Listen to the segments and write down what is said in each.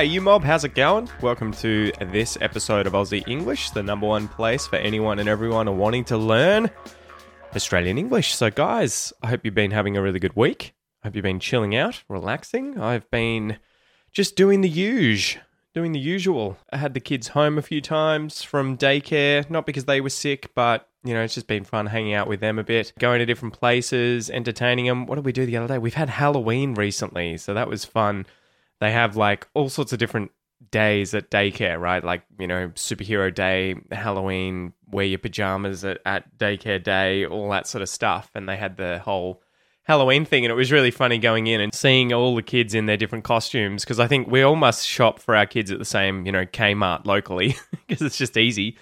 G'day, you mob. How's it going? Welcome to this episode of Aussie English, the number one place for anyone and everyone wanting to learn Australian English. So, guys, I hope you've been having a really good week. I hope you've been chilling out, relaxing. I've been just doing the usual, doing the usual. I had the kids home a few times from daycare, not because they were sick, but you know, it's just been fun hanging out with them a bit, going to different places, entertaining them. What did we do the other day? We've had Halloween recently, so that was fun they have like all sorts of different days at daycare, right? Like, you know, superhero day, Halloween, wear your pajamas at, at daycare day, all that sort of stuff. And they had the whole Halloween thing. And it was really funny going in and seeing all the kids in their different costumes. Cause I think we all must shop for our kids at the same, you know, Kmart locally because it's just easy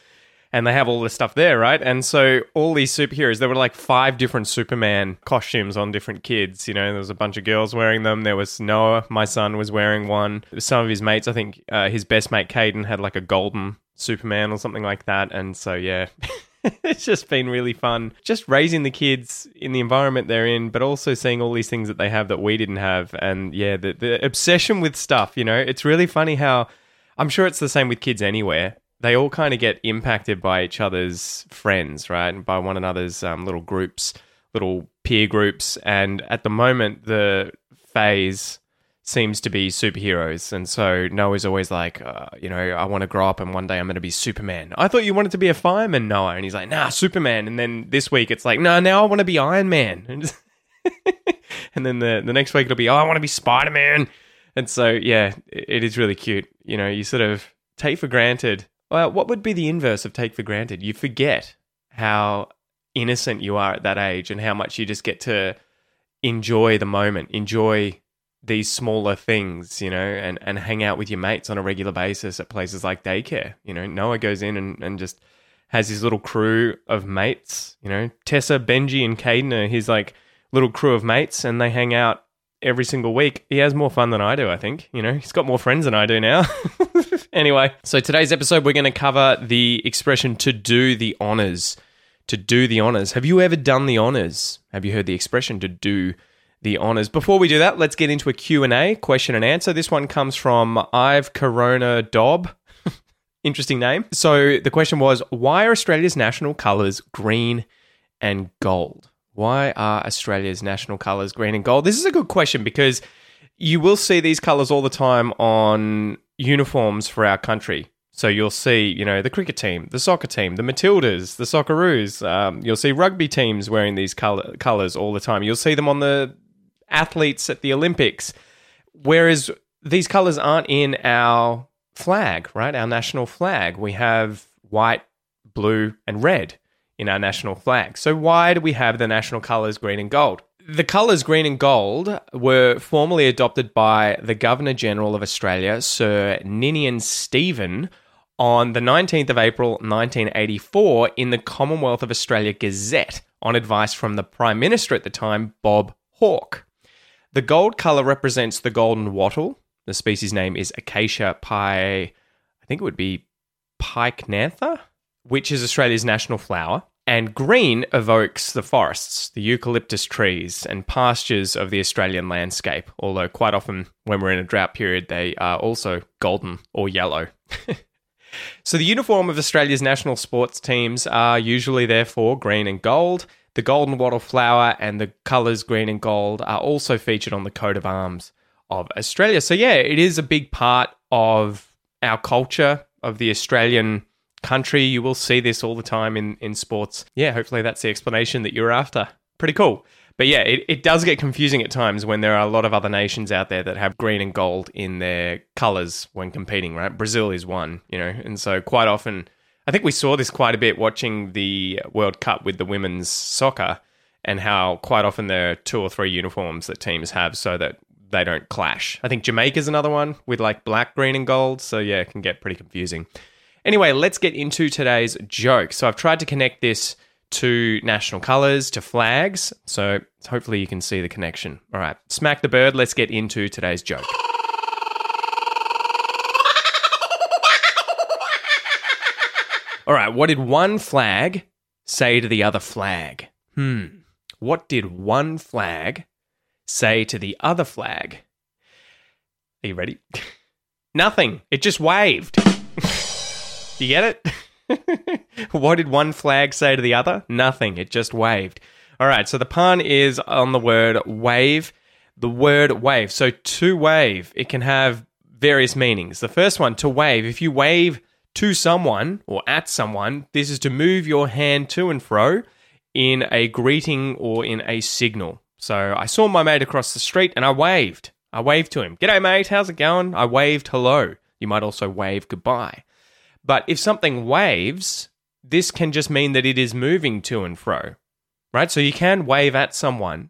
and they have all this stuff there, right? And so all these superheroes, there were like five different Superman costumes on different kids. You know, there was a bunch of girls wearing them. There was Noah, my son, was wearing one. Some of his mates, I think uh, his best mate Caden had like a golden Superman or something like that. And so yeah. it's just been really fun just raising the kids in the environment they're in but also seeing all these things that they have that we didn't have and yeah the, the obsession with stuff you know it's really funny how i'm sure it's the same with kids anywhere they all kind of get impacted by each other's friends, right? And by one another's um, little groups, little peer groups. And at the moment, the phase seems to be superheroes. And so Noah's always like, uh, you know, I want to grow up and one day I'm going to be Superman. I thought you wanted to be a fireman, Noah. And he's like, nah, Superman. And then this week it's like, no, nah, now I want to be Iron Man. and then the, the next week it'll be, oh, I want to be Spider Man. And so, yeah, it, it is really cute. You know, you sort of take for granted well, what would be the inverse of take for granted? You forget how innocent you are at that age and how much you just get to enjoy the moment, enjoy these smaller things, you know, and, and hang out with your mates on a regular basis at places like daycare. You know, Noah goes in and, and just has his little crew of mates, you know, Tessa, Benji, and Caden are his like little crew of mates, and they hang out every single week. He has more fun than I do, I think. You know, he's got more friends than I do now. anyway, so today's episode, we're going to cover the expression to do the honors. To do the honors. Have you ever done the honors? Have you heard the expression to do the honors? Before we do that, let's get into a Q&A, question and answer. This one comes from I've Corona Dob. Interesting name. So the question was, why are Australia's national colours green and gold? Why are Australia's national colours green and gold? This is a good question because you will see these colours all the time on uniforms for our country. So you'll see, you know, the cricket team, the soccer team, the Matildas, the Socceroos. Um, you'll see rugby teams wearing these color- colours all the time. You'll see them on the athletes at the Olympics. Whereas these colours aren't in our flag, right? Our national flag. We have white, blue, and red in our national flag. So, why do we have the national colours green and gold? The colours green and gold were formally adopted by the Governor General of Australia, Sir Ninian Stephen, on the 19th of April 1984 in the Commonwealth of Australia Gazette on advice from the Prime Minister at the time, Bob Hawke. The gold colour represents the golden wattle. The species name is Acacia pi, I think it would be pycnantha, which is Australia's national flower. And green evokes the forests, the eucalyptus trees, and pastures of the Australian landscape, although quite often when we're in a drought period, they are also golden or yellow. so, the uniform of Australia's national sports teams are usually, therefore, green and gold. The golden wattle flower and the colours green and gold are also featured on the coat of arms of Australia. So, yeah, it is a big part of our culture, of the Australian country. You will see this all the time in, in sports. Yeah, hopefully that's the explanation that you're after. Pretty cool. But yeah, it, it does get confusing at times when there are a lot of other nations out there that have green and gold in their colors when competing, right? Brazil is one, you know, and so quite often, I think we saw this quite a bit watching the World Cup with the women's soccer. and how quite often there are two or three uniforms that teams have so that they don't clash. I think Jamaica's another one with like black, green, and gold. So yeah, it can get pretty confusing. Anyway, let's get into today's joke. So I've tried to connect this to national colours, to flags. So hopefully you can see the connection. All right, smack the bird. Let's get into today's joke. All right, what did one flag say to the other flag? Hmm. What did one flag say to the other flag? Are you ready? Nothing. It just waved. You get it? what did one flag say to the other? Nothing. It just waved. All right, so the pun is on the word wave. The word wave. So to wave, it can have various meanings. The first one, to wave, if you wave to someone or at someone, this is to move your hand to and fro in a greeting or in a signal. So I saw my mate across the street and I waved. I waved to him. G'day, mate. How's it going? I waved hello. You might also wave goodbye. But if something waves, this can just mean that it is moving to and fro, right? So you can wave at someone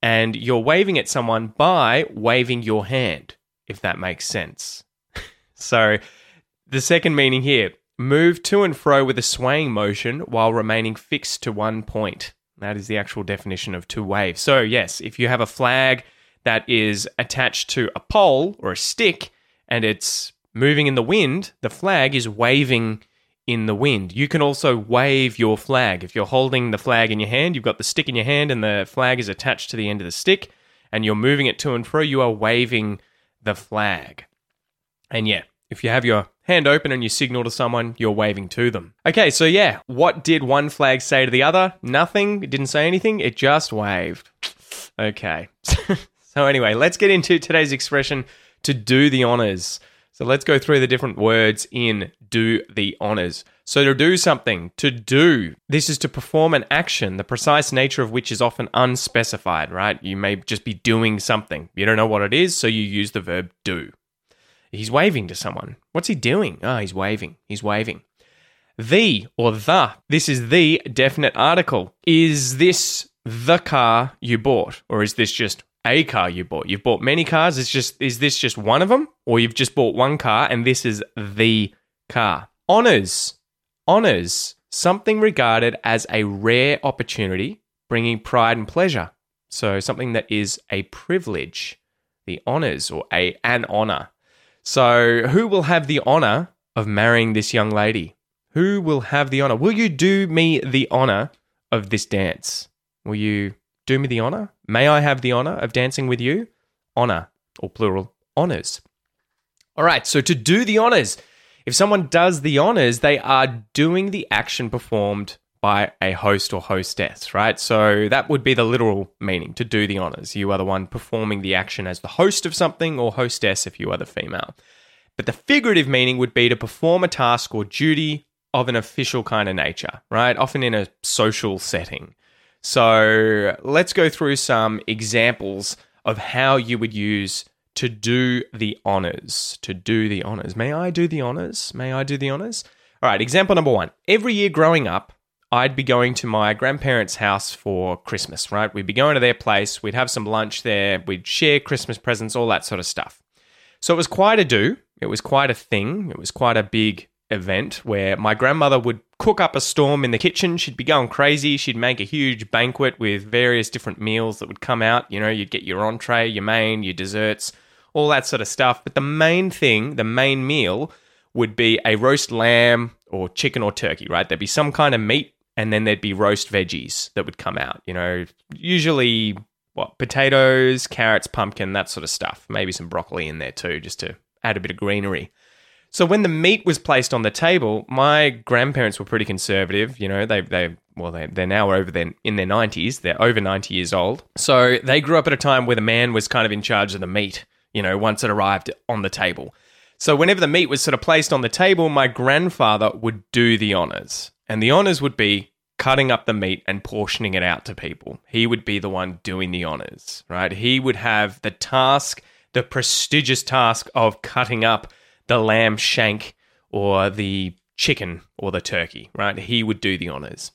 and you're waving at someone by waving your hand, if that makes sense. so the second meaning here move to and fro with a swaying motion while remaining fixed to one point. That is the actual definition of to wave. So, yes, if you have a flag that is attached to a pole or a stick and it's moving in the wind, the flag is waving in the wind. You can also wave your flag. If you're holding the flag in your hand, you've got the stick in your hand and the flag is attached to the end of the stick and you're moving it to and fro, you are waving the flag. And yeah, if you have your hand open and you signal to someone, you're waving to them. Okay, so yeah, what did one flag say to the other? Nothing. It didn't say anything. It just waved. Okay. so anyway, let's get into today's expression to do the honors. So let's go through the different words in do the honors. So to do something, to do, this is to perform an action, the precise nature of which is often unspecified, right? You may just be doing something. You don't know what it is, so you use the verb do. He's waving to someone. What's he doing? Oh, he's waving. He's waving. The or the, this is the definite article. Is this the car you bought? Or is this just a car you bought? You've bought many cars. It's just is this just one of them? Or you've just bought one car and this is the car. Honors. Honors. Something regarded as a rare opportunity, bringing pride and pleasure. So something that is a privilege. The honors or a an honor. So, who will have the honor of marrying this young lady? Who will have the honor? Will you do me the honor of this dance? Will you do me the honor? May I have the honor of dancing with you? Honor, or plural, honors. All right, so to do the honors, if someone does the honors, they are doing the action performed by a host or hostess, right? So that would be the literal meaning to do the honors. You are the one performing the action as the host of something or hostess if you are the female. But the figurative meaning would be to perform a task or duty of an official kind of nature, right? Often in a social setting. So let's go through some examples of how you would use to do the honors. To do the honors. May I do the honors? May I do the honors? All right, example number one. Every year growing up, I'd be going to my grandparents' house for Christmas, right? We'd be going to their place, we'd have some lunch there, we'd share Christmas presents, all that sort of stuff. So it was quite a do. It was quite a thing. It was quite a big event where my grandmother would cook up a storm in the kitchen. She'd be going crazy. She'd make a huge banquet with various different meals that would come out. You know, you'd get your entree, your main, your desserts, all that sort of stuff. But the main thing, the main meal, would be a roast lamb or chicken or turkey, right? There'd be some kind of meat and then there'd be roast veggies that would come out. You know, usually what potatoes, carrots, pumpkin, that sort of stuff. Maybe some broccoli in there too, just to add a bit of greenery. So when the meat was placed on the table, my grandparents were pretty conservative. You know, they they well they they're now over their in their nineties. They're over ninety years old. So they grew up at a time where the man was kind of in charge of the meat. You know, once it arrived on the table. So whenever the meat was sort of placed on the table, my grandfather would do the honors. And the honors would be cutting up the meat and portioning it out to people. He would be the one doing the honors, right? He would have the task, the prestigious task of cutting up the lamb shank or the chicken or the turkey, right? He would do the honors.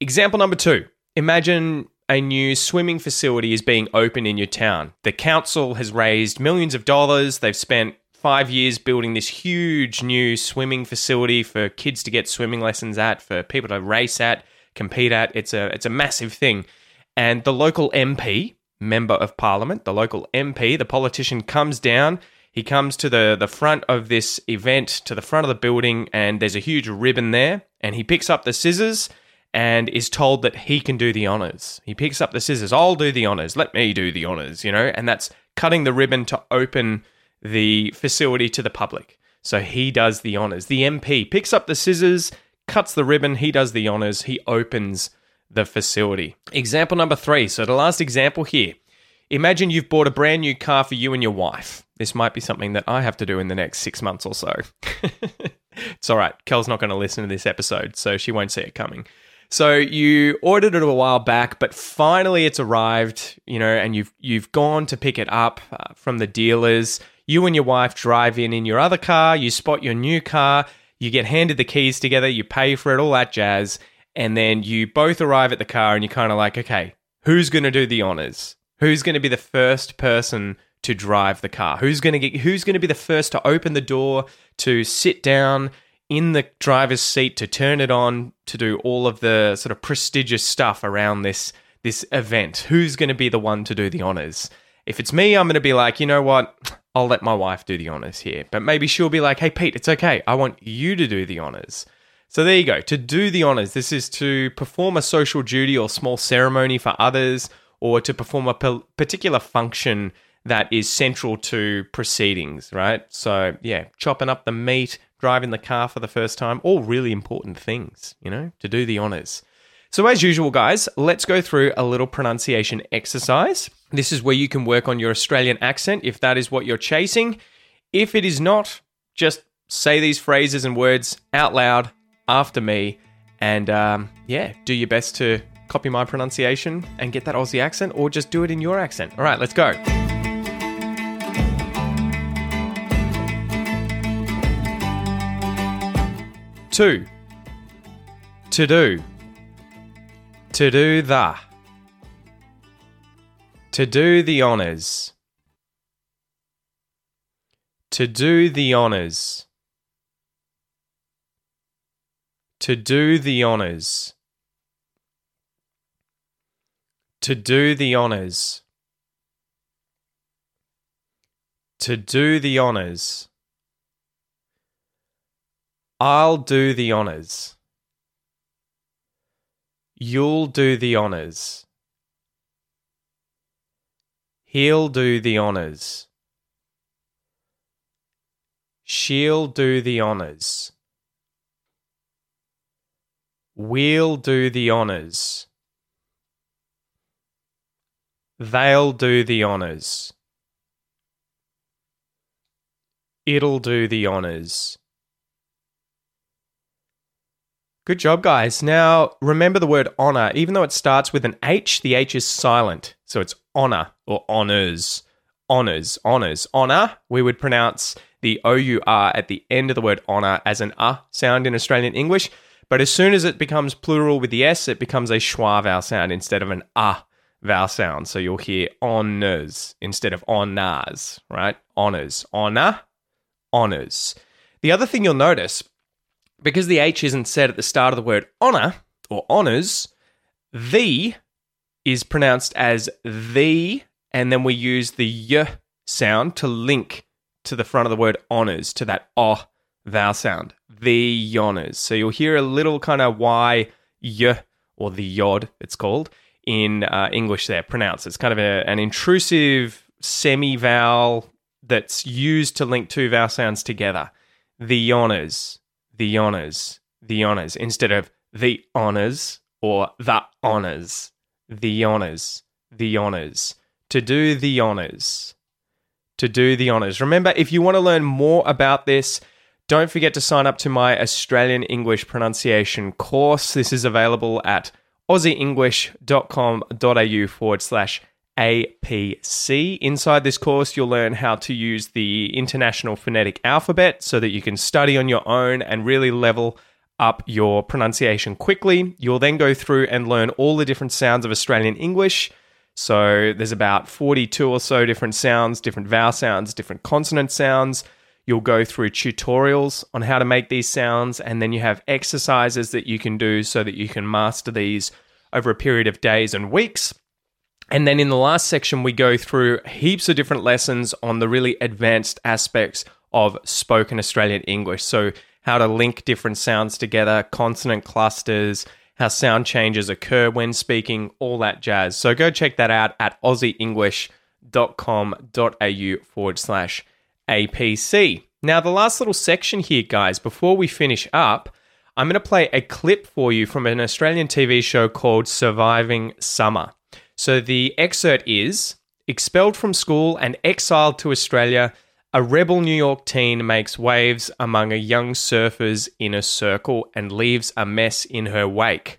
Example number two imagine a new swimming facility is being opened in your town. The council has raised millions of dollars. They've spent five years building this huge new swimming facility for kids to get swimming lessons at, for people to race at, compete at. It's a it's a massive thing. And the local MP, member of parliament, the local MP, the politician comes down. He comes to the, the front of this event, to the front of the building, and there's a huge ribbon there. And he picks up the scissors and is told that he can do the honors. He picks up the scissors. I'll do the honors. Let me do the honors, you know? And that's cutting the ribbon to open the facility to the public. So he does the honors. The MP picks up the scissors, cuts the ribbon, he does the honors, he opens the facility. Example number three. So, the last example here. Imagine you've bought a brand new car for you and your wife. This might be something that I have to do in the next six months or so. it's all right. Kel's not going to listen to this episode, so she won't see it coming. So you ordered it a while back, but finally it's arrived, you know, and you've you've gone to pick it up uh, from the dealers. You and your wife drive in in your other car, you spot your new car, you get handed the keys together, you pay for it, all that jazz, and then you both arrive at the car and you're kind of like, okay, who's going to do the honors? Who's going to be the first person to drive the car? Who's going to get who's going to be the first to open the door, to sit down, in the driver's seat to turn it on to do all of the sort of prestigious stuff around this this event. Who's going to be the one to do the honors? If it's me, I'm going to be like, you know what? I'll let my wife do the honors here. But maybe she'll be like, hey, Pete, it's okay. I want you to do the honors. So there you go. To do the honors, this is to perform a social duty or small ceremony for others, or to perform a particular function that is central to proceedings, right? So, yeah, chopping up the meat, driving the car for the first time, all really important things, you know, to do the honors. So, as usual, guys, let's go through a little pronunciation exercise. This is where you can work on your Australian accent if that is what you're chasing. If it is not, just say these phrases and words out loud after me, and um, yeah, do your best to copy my pronunciation and get that Aussie accent, or just do it in your accent. All right, let's go. Two. To do. To do the. To do the honours. To do the honours. To do the honours. To do the honours. To do the honours. I'll do the honors. You'll do the honors. He'll do the honors. She'll do the honors. We'll do the honors. They'll do the honors. It'll do the honors. Good job, guys. Now, remember the word honor. Even though it starts with an H, the H is silent. So it's honor or honors. Honors, honors. Honor, we would pronounce the O U R at the end of the word honor as an uh sound in Australian English. But as soon as it becomes plural with the S, it becomes a schwa vowel sound instead of an ah vowel sound. So you'll hear honors instead of honors, right? Honors. Honor, honors. The other thing you'll notice because the H isn't said at the start of the word honor or honors, the is pronounced as the, and then we use the y sound to link to the front of the word honors, to that o vowel sound. The honors. So you'll hear a little kind of y, y, or the yod, it's called, in uh, English there, pronounced. It's kind of a, an intrusive semi vowel that's used to link two vowel sounds together. The honors the honors, the honors, instead of the honors or the honors, the honors, the honors. To do the honors. To do the honors. Remember, if you want to learn more about this, don't forget to sign up to my Australian English pronunciation course. This is available at aussieenglish.com.au forward slash APC. Inside this course, you'll learn how to use the International Phonetic Alphabet so that you can study on your own and really level up your pronunciation quickly. You'll then go through and learn all the different sounds of Australian English. So there's about 42 or so different sounds, different vowel sounds, different consonant sounds. You'll go through tutorials on how to make these sounds, and then you have exercises that you can do so that you can master these over a period of days and weeks. And then in the last section, we go through heaps of different lessons on the really advanced aspects of spoken Australian English. So, how to link different sounds together, consonant clusters, how sound changes occur when speaking, all that jazz. So, go check that out at aussieenglish.com.au forward slash APC. Now, the last little section here, guys, before we finish up, I'm going to play a clip for you from an Australian TV show called Surviving Summer. So the excerpt is expelled from school and exiled to Australia. A rebel New York teen makes waves among a young surfers in a circle and leaves a mess in her wake.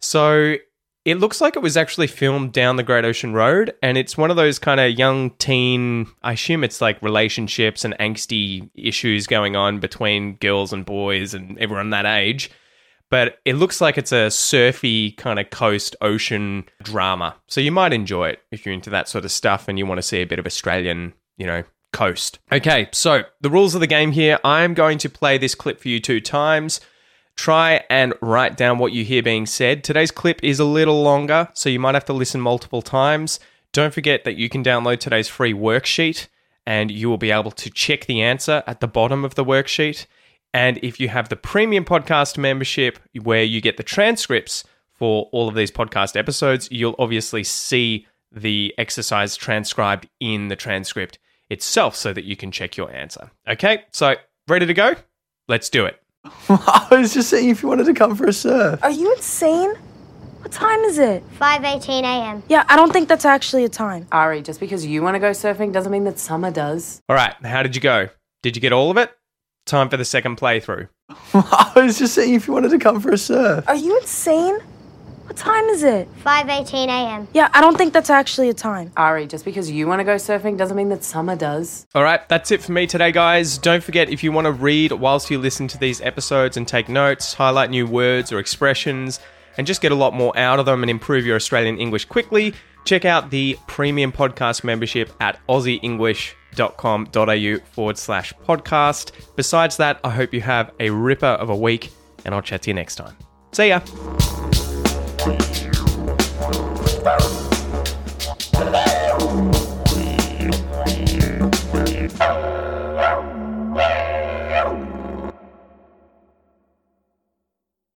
So it looks like it was actually filmed down the Great Ocean Road, and it's one of those kind of young teen. I assume it's like relationships and angsty issues going on between girls and boys and everyone that age but it looks like it's a surfy kind of coast ocean drama. So you might enjoy it if you're into that sort of stuff and you want to see a bit of Australian, you know, coast. Okay, so the rules of the game here I'm going to play this clip for you two times. Try and write down what you hear being said. Today's clip is a little longer, so you might have to listen multiple times. Don't forget that you can download today's free worksheet and you will be able to check the answer at the bottom of the worksheet. And if you have the premium podcast membership where you get the transcripts for all of these podcast episodes, you'll obviously see the exercise transcribed in the transcript itself so that you can check your answer. Okay, so ready to go? Let's do it. I was just saying if you wanted to come for a surf. Are you insane? What time is it? 5:18 a.m. Yeah, I don't think that's actually a time. Ari, just because you want to go surfing doesn't mean that Summer does. All right, how did you go? Did you get all of it? Time for the second playthrough. I was just saying if you wanted to come for a surf. Are you insane? What time is it? 5:18 a.m. Yeah, I don't think that's actually a time. Ari, just because you want to go surfing doesn't mean that Summer does. All right, that's it for me today, guys. Don't forget if you want to read whilst you listen to these episodes and take notes, highlight new words or expressions, and just get a lot more out of them and improve your Australian English quickly, check out the premium podcast membership at aussieenglish.com.au forward slash podcast. Besides that, I hope you have a ripper of a week, and I'll chat to you next time. See ya.